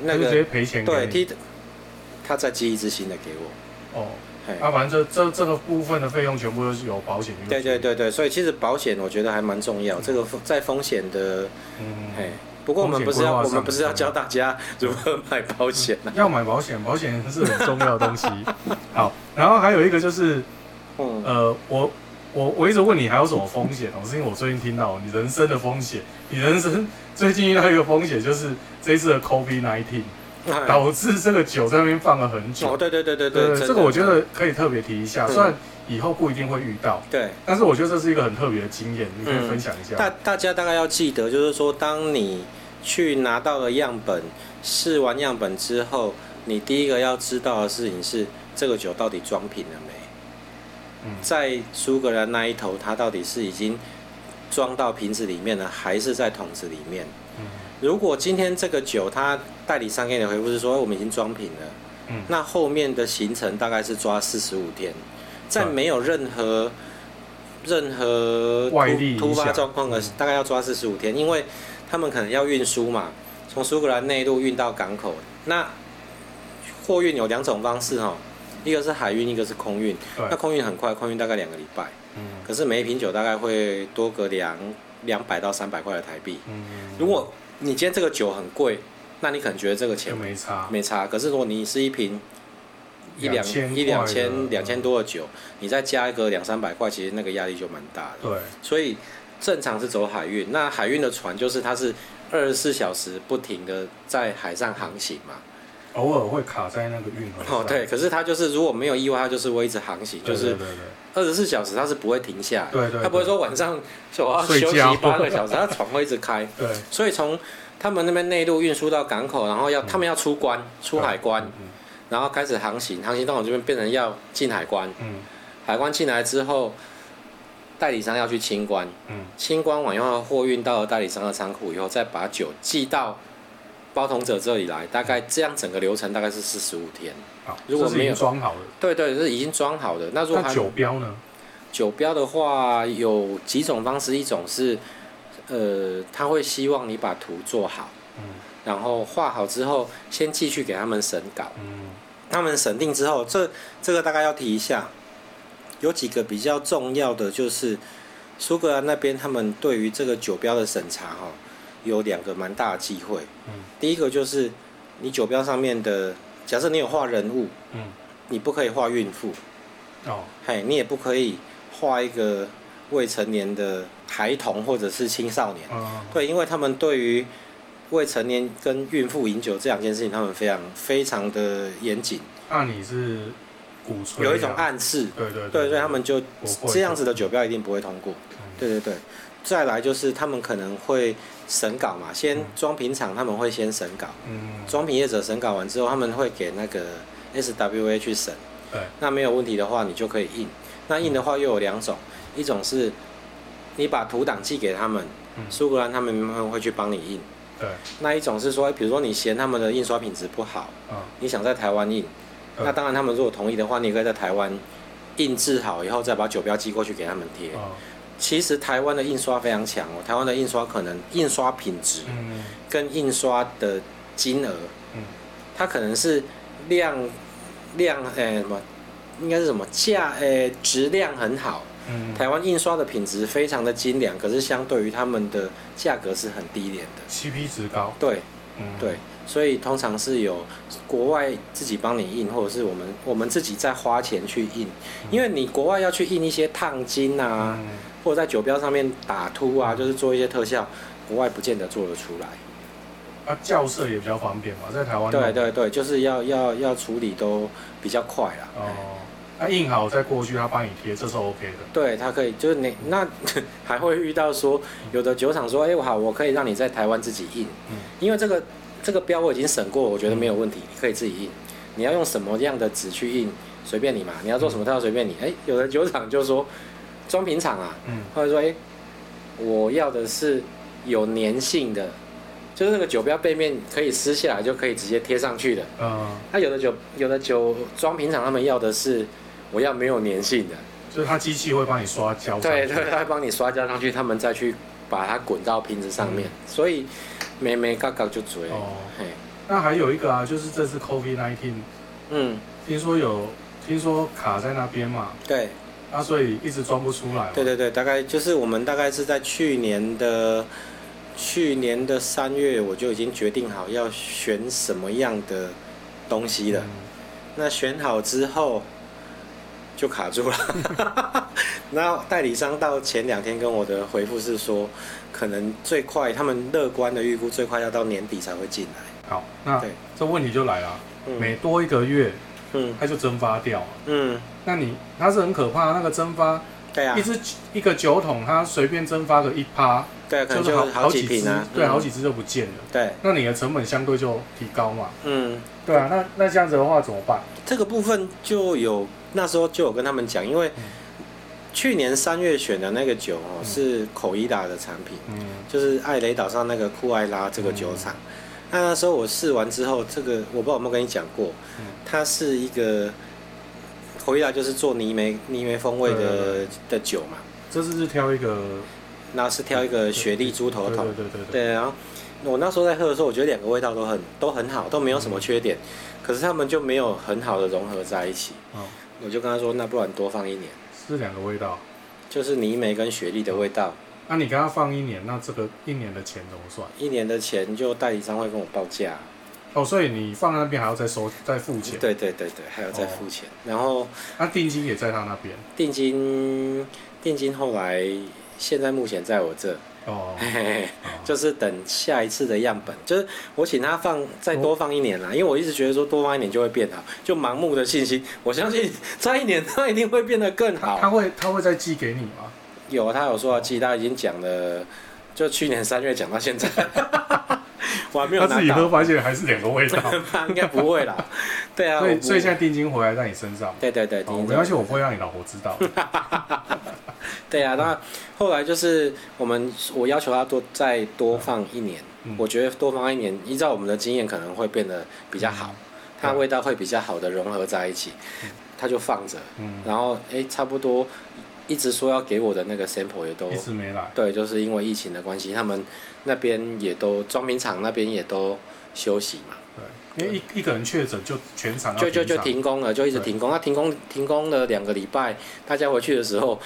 那个直接赔钱。对，他他再寄一支新的给我。哦。啊，反正这这这个部分的费用全部都是有保险。对对对对，所以其实保险我觉得还蛮重要。这个在风险的，嗯，嘿，不过我们不是要我们不是要教大家如何买保险啊？[LAUGHS] 要买保险，保险是 [LAUGHS] 很重要的东西。[LAUGHS] 好，然后还有一个就是，呃，我我我一直问你还有什么风险哦，是因为我最近听到你人生的风险，你人生最近遇到一个风险就是这一次的 COVID-19。导致这个酒在那边放了很久。哦，对对对对对，这个我觉得可以特别提一下，虽然以后不一定会遇到，对，但是我觉得这是一个很特别的经验，你可以分享一下。大大家大概要记得，就是说，当你去拿到了样本，试完样本之后，你第一个要知道的事情是，这个酒到底装瓶了没？在苏格兰那一头，它到底是已经装到瓶子里面了，还是在桶子里面？如果今天这个酒，它代理商给你的回复是说我们已经装瓶了，嗯，那后面的行程大概是抓四十五天，在没有任何任何突突发状况的，大概要抓四十五天，因为他们可能要运输嘛，从苏格兰内陆运到港口，那货运有两种方式哈，一个是海运，一个是空运，那空运很快，空运大概两个礼拜，嗯，可是每一瓶酒大概会多个两两百到三百块的台币，嗯，如果你今天这个酒很贵，那你可能觉得这个钱没差，没差。可是如果你是一瓶一两一两千两千多的酒，你再加一个两三百块，其实那个压力就蛮大的。对，所以正常是走海运。那海运的船就是它是二十四小时不停的在海上航行嘛，偶尔会卡在那个运河。哦，对，可是它就是如果没有意外，它就是会一直航行，就是二十四小时它是不会停下来。对对，它不会说晚上说我要休息八个小时，它船会一直开。对，所以从他们那边内陆运输到港口，然后要他们要出关出海关，然后开始航行，航行到我这边变成要进海关。海关进来之后，代理商要去清关。清关完以后，货运到了代理商的仓库以后，再把酒寄到包同者这里来。大概这样整个流程大概是四十五天。如果没有装好的，对对，是已经装好的。那如果酒标呢？酒标的话有几种方式，一种是。呃，他会希望你把图做好，嗯，然后画好之后，先继续给他们审稿，嗯，他们审定之后，这这个大概要提一下，有几个比较重要的，就是苏格兰那边他们对于这个酒标的审查哈，有两个蛮大的忌讳，嗯，第一个就是你酒标上面的，假设你有画人物，嗯，你不可以画孕妇，哦，嘿，你也不可以画一个未成年的。孩童或者是青少年，对，因为他们对于未成年跟孕妇饮酒这两件事情，他们非常非常的严谨。那你是鼓吹？有一种暗示，对对对，所以他们就这样子的酒标一定不会通过。对对对，再来就是他们可能会审稿嘛，先装瓶厂他们会先审稿，嗯，装瓶业者审稿完之后，他们会给那个 SWA 去审，对，那没有问题的话，你就可以印。那印的话又有两种，一种是。你把图档寄给他们，苏格兰他们会去帮你印。对，那一种是说，比如说你嫌他们的印刷品质不好，你想在台湾印，那当然他们如果同意的话，你可以在台湾印制好以后再把酒标寄过去给他们贴。其实台湾的印刷非常强哦，台湾的印刷可能印刷品质，跟印刷的金额，它可能是量量诶什么，应该是什么价诶质量很好。台湾印刷的品质非常的精良，可是相对于他们的价格是很低廉的，CP 值高。对，嗯，对，所以通常是有国外自己帮你印，或者是我们我们自己再花钱去印，因为你国外要去印一些烫金啊，或者在酒标上面打凸啊，就是做一些特效，国外不见得做得出来。啊，校色也比较方便嘛，在台湾。对对对，就是要要要处理都比较快啦。哦。他印好再过去，他帮你贴，这是 OK 的。对，他可以，就是你那 [LAUGHS] 还会遇到说，有的酒厂说，哎、欸，我好，我可以让你在台湾自己印，嗯，因为这个这个标我已经审过，我觉得没有问题，嗯、你可以自己印。你要用什么样的纸去印，随便你嘛。你要做什么特效，随便你。哎、欸，有的酒厂就说，装瓶厂啊，嗯，或者说，哎、欸，我要的是有粘性的，就是那个酒标背面可以撕下来就可以直接贴上去的。嗯，那有的酒有的酒装瓶厂他们要的是我要没有粘性的，就是它机器会帮你刷胶。对对，它会帮你刷胶上去，他们再去把它滚到瓶子上面，嗯、所以没没嘎嘎就嘴。哦，嘿，那还有一个啊，就是这次 COVID-19，嗯，听说有听说卡在那边嘛？对。啊，所以一直装不出来。对对对，大概就是我们大概是在去年的去年的三月，我就已经决定好要选什么样的东西了。嗯、那选好之后就卡住了。[LAUGHS] 然后代理商到前两天跟我的回复是说，可能最快他们乐观的预估最快要到年底才会进来。好，那对这问题就来了，嗯、每多一个月。嗯，它就蒸发掉。嗯，那你它是很可怕，那个蒸发，对啊，一只一个酒桶，它随便蒸发个一趴，对，就是好好几瓶啊，对，好几只就不见了。对，那你的成本相对就提高嘛。嗯，对啊，那那这样子的话怎么办？这个部分就有那时候就有跟他们讲，因为去年三月选的那个酒哦是口伊达的产品，嗯，就是艾雷岛上那个库艾拉这个酒厂。那那时候我试完之后，这个我不知道有没有跟你讲过，嗯、它是一个口伊达就是做泥煤泥煤风味的的酒嘛。这次是挑一个，那是挑一个雪莉猪头桶。对对对对。然后我那时候在喝的时候，我觉得两个味道都很都很好，都没有什么缺点。嗯、可是他们就没有很好的融合在一起。哦、我就跟他说，那不然多放一年。是两个味道，就是泥煤跟雪莉的味道。嗯那、啊、你刚刚放一年，那这个一年的钱怎么算？一年的钱就代理商会跟我报价。哦，所以你放在那边还要再收再付钱？对对对对，还要再付钱。哦、然后那定金也在他那边？定金定金后来现在目前在我这。哦，嘿嘿哦就是等下一次的样本，就是我请他放再多放一年啦，哦、因为我一直觉得说多放一年就会变好，就盲目的信心。我相信再一年他一定会变得更好。他，他会他会再寄给你吗？有，他有说要寄，他已经讲了，就去年三月讲到现在，[LAUGHS] [LAUGHS] 我还没有拿到。他自己喝发现还是两个味道，[LAUGHS] 应该不会啦。对啊，所以所以现在定金回来在你身上。对对对，没关系，我不会让你老婆知道。[LAUGHS] 对啊，那后来就是我们我要求他多再多放一年，我觉得多放一年，依照我们的经验可能会变得比较好，它味道会比较好的融合在一起，他就放着，然后哎差不多。一直说要给我的那个 sample 也都一直没来，对，就是因为疫情的关系，他们那边也都装瓶厂那边也都休息嘛。对，因为一一个人确诊就全场就就就停工了，就一直停工。那停工停工了两个礼拜，大家回去的时候，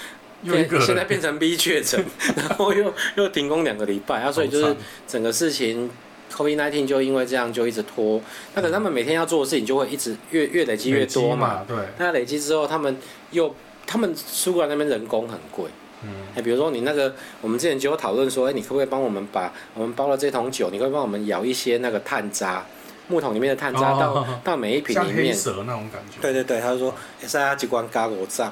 又一个现在变成 B 确诊，[LAUGHS] 然后又又停工两个礼拜啊，所以就是整个事情 Covid nineteen 就因为这样就一直拖。那等他们每天要做的事情就会一直越越累积越多嘛。对，那累积之后他们又。他们苏格兰那边人工很贵，嗯，哎，比如说你那个，我们之前就有讨论说，哎，你可不可以帮我们把我们包了这桶酒，你可以帮我们舀一些那个炭渣，木桶里面的炭渣到、哦、到每一瓶里面，像黑蛇那种感觉。对对对，他就说，是啊，机关嘎我炸，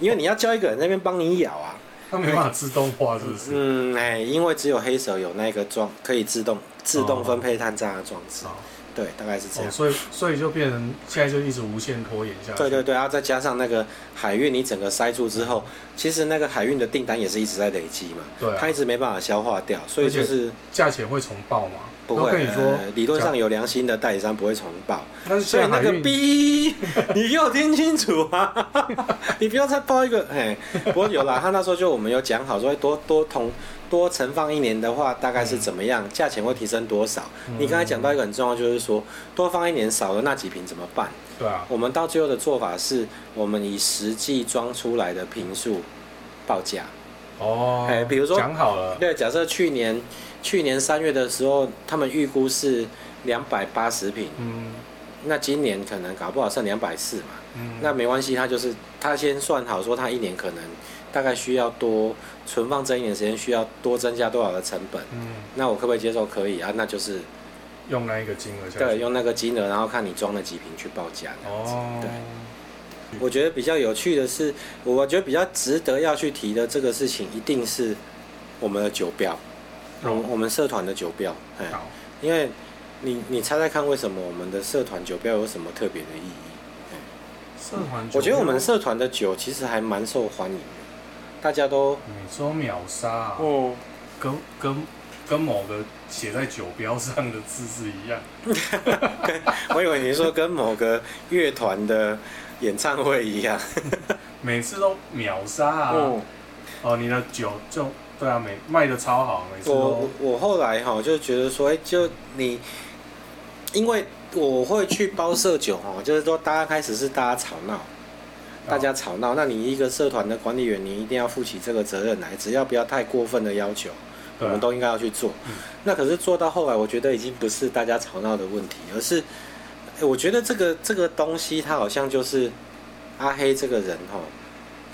因为你要叫一个人在那边帮你舀啊，他没办法自动化，是不是？嗯，哎，因为只有黑蛇有那个装可以自动自动分配炭渣的装置。哦对，大概是这样，哦、所以所以就变成现在就一直无限拖延下去。对对对，然后再加上那个海运，你整个塞住之后，其实那个海运的订单也是一直在累积嘛，对、啊，它一直没办法消化掉，所以就是价钱会重报吗？不会，跟你说，呃、理论上有良心的代理商不会重报。但是所以那个 B，[LAUGHS] 你给我听清楚啊！[LAUGHS] 你不要再报一个，哎，不过有啦，他那时候就我们有讲好说多多同。多存放一年的话，大概是怎么样？价钱会提升多少？你刚才讲到一个很重要，就是说多放一年少了那几瓶怎么办？对啊。我们到最后的做法是，我们以实际装出来的瓶数报价。哦。哎，比如说讲好了。对，假设去年去年三月的时候，他们预估是两百八十瓶。嗯。那今年可能搞不好剩两百四嘛。嗯。那没关系，他就是他先算好，说他一年可能。大概需要多存放这一年时间，需要多增加多少的成本？嗯，那我可不可以接受？可以啊，那就是用那一个金额。对，用那个金额，然后看你装了几瓶去报价。哦，对。我觉得比较有趣的是，我觉得比较值得要去提的这个事情，一定是我们的酒标，我、哦、我们社团的酒标。哎，因为你你猜猜看，为什么我们的社团酒标有什么特别的意义？社团，我觉得我们社团的酒其实还蛮受欢迎的。大家都每周秒杀哦，跟跟跟某个写在酒标上的字是一样。[LAUGHS] 我以为你说跟某个乐团的演唱会一样，[LAUGHS] 每次都秒杀啊！嗯、哦，你的酒就对啊，每卖的超好，每次都。我我后来哈就觉得说，哎，就你，因为我会去包社酒哈，就是说大家开始是大家吵闹。大家吵闹，那你一个社团的管理员，你一定要负起这个责任来，只要不要太过分的要求，我们都应该要去做。嗯、那可是做到后来，我觉得已经不是大家吵闹的问题，而是，我觉得这个这个东西，它好像就是阿黑这个人哈，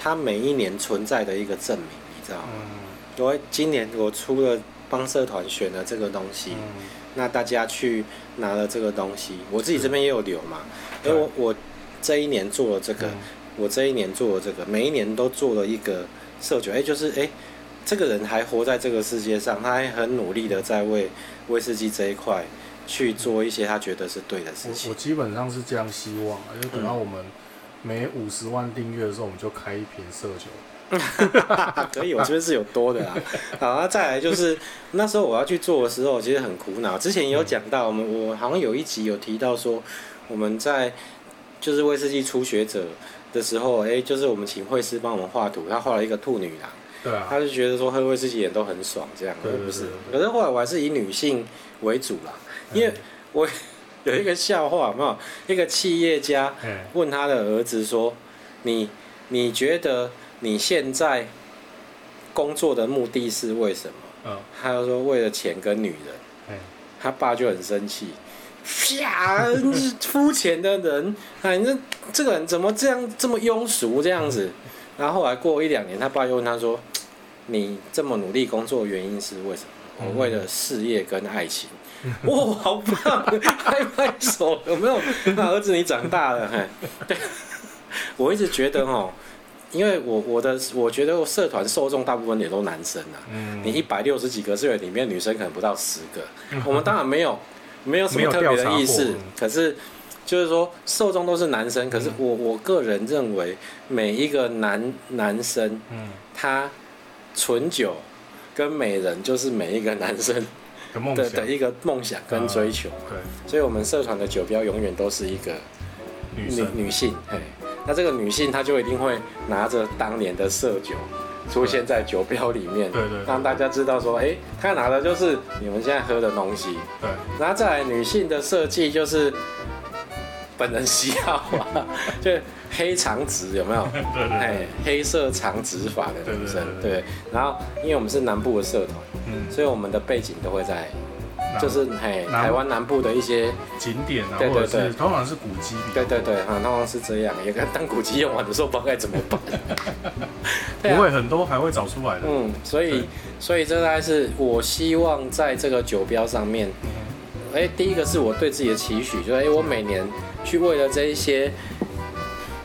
他每一年存在的一个证明，你知道吗？因为、嗯、今年我出了帮社团选了这个东西，嗯、那大家去拿了这个东西，我自己这边也有留嘛，因为我我这一年做了这个。嗯我这一年做了这个，每一年都做了一个社酒，哎，就是哎，这个人还活在这个世界上，他还很努力的在为威士忌这一块去做一些他觉得是对的事情。我，我基本上是这样希望，就等到我们每五十万订阅的时候，我们就开一瓶社酒。[LAUGHS] 可以，我这边是有多的啦。[LAUGHS] 好，那再来就是那时候我要去做的时候，其实很苦恼。之前有讲到，我们我好像有一集有提到说，我们在就是威士忌初学者。的时候，哎、欸，就是我们请绘师帮我们画图，他画了一个兔女郎，对啊，他就觉得说喝威士忌也都很爽，这样，是不是？可是后来我还是以女性为主啦，因为我有一个笑话，有没有？一个企业家问他的儿子说：“你你觉得你现在工作的目的是为什么？”嗯，他就说为了钱跟女人，他爸就很生气。啪！肤浅的人，哎，那这个人怎么这样这么庸俗这样子？然后后来过一两年，他爸又问他说：“你这么努力工作，原因是为什么？”我为了事业跟爱情。哇、哦，好棒！拍拍手，有没有？那儿子，你长大了。嘿，对，[LAUGHS] 我一直觉得哦，因为我我的我觉得我社团受众大部分也都男生啊。嗯。你一百六十几个社员里面，女生可能不到十个。我们当然没有。没有什么特别的意思，可是就是说受众都是男生，可是我我个人认为每一个男男生，嗯，他纯酒跟美人就是每一个男生的的一个梦想跟追求，对，所以我们社团的酒标永远都是一个女女性，嘿，那这个女性她就一定会拿着当年的色酒。出现在酒标里面，对对，让大家知道说，哎，她拿的就是你们现在喝的东西。对，然后再来女性的设计就是本人喜好啊，就黑长直有没有？对 [LAUGHS] 对，哎，黑色长直发的女生，对。然后，因为我们是南部的社团，嗯，所以我们的背景都会在。就是嘿，台湾南部的一些景点啊，对对对，通常是古迹。对对对，哈，通常是这样。也跟当古迹用完的时候，不知道该怎么办。[LAUGHS] 不会，很多还会找出来的。嗯，所以所以这大概是我希望在这个酒标上面，哎，第一个是我对自己的期许，就是哎，我每年去为了这一些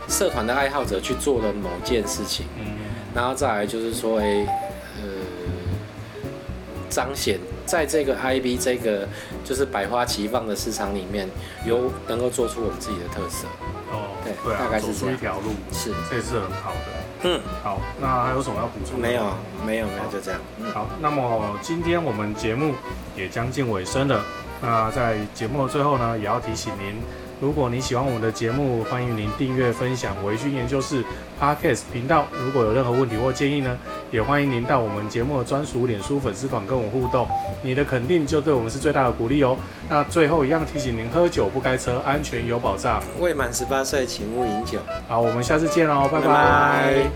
社团的爱好者去做了某件事情，嗯，然后再来就是说，哎，呃，彰显。在这个 IB 这个就是百花齐放的市场里面，有能够做出我们自己的特色。哦，对，对啊、大概是这一条路，是，这是很好的。嗯，好，那还有什么要补充？没有，没有，没有，就这样。嗯、好，那么今天我们节目也将近尾声了。那在节目的最后呢，也要提醒您。如果你喜欢我们的节目，欢迎您订阅、分享维军研究室 Podcast 频道。如果有任何问题或建议呢，也欢迎您到我们节目的专属脸书粉丝团跟我互动。你的肯定就对我们是最大的鼓励哦。那最后一样提醒您：喝酒不开车，安全有保障。未满十八岁，请勿饮酒。好，我们下次见喽，拜拜。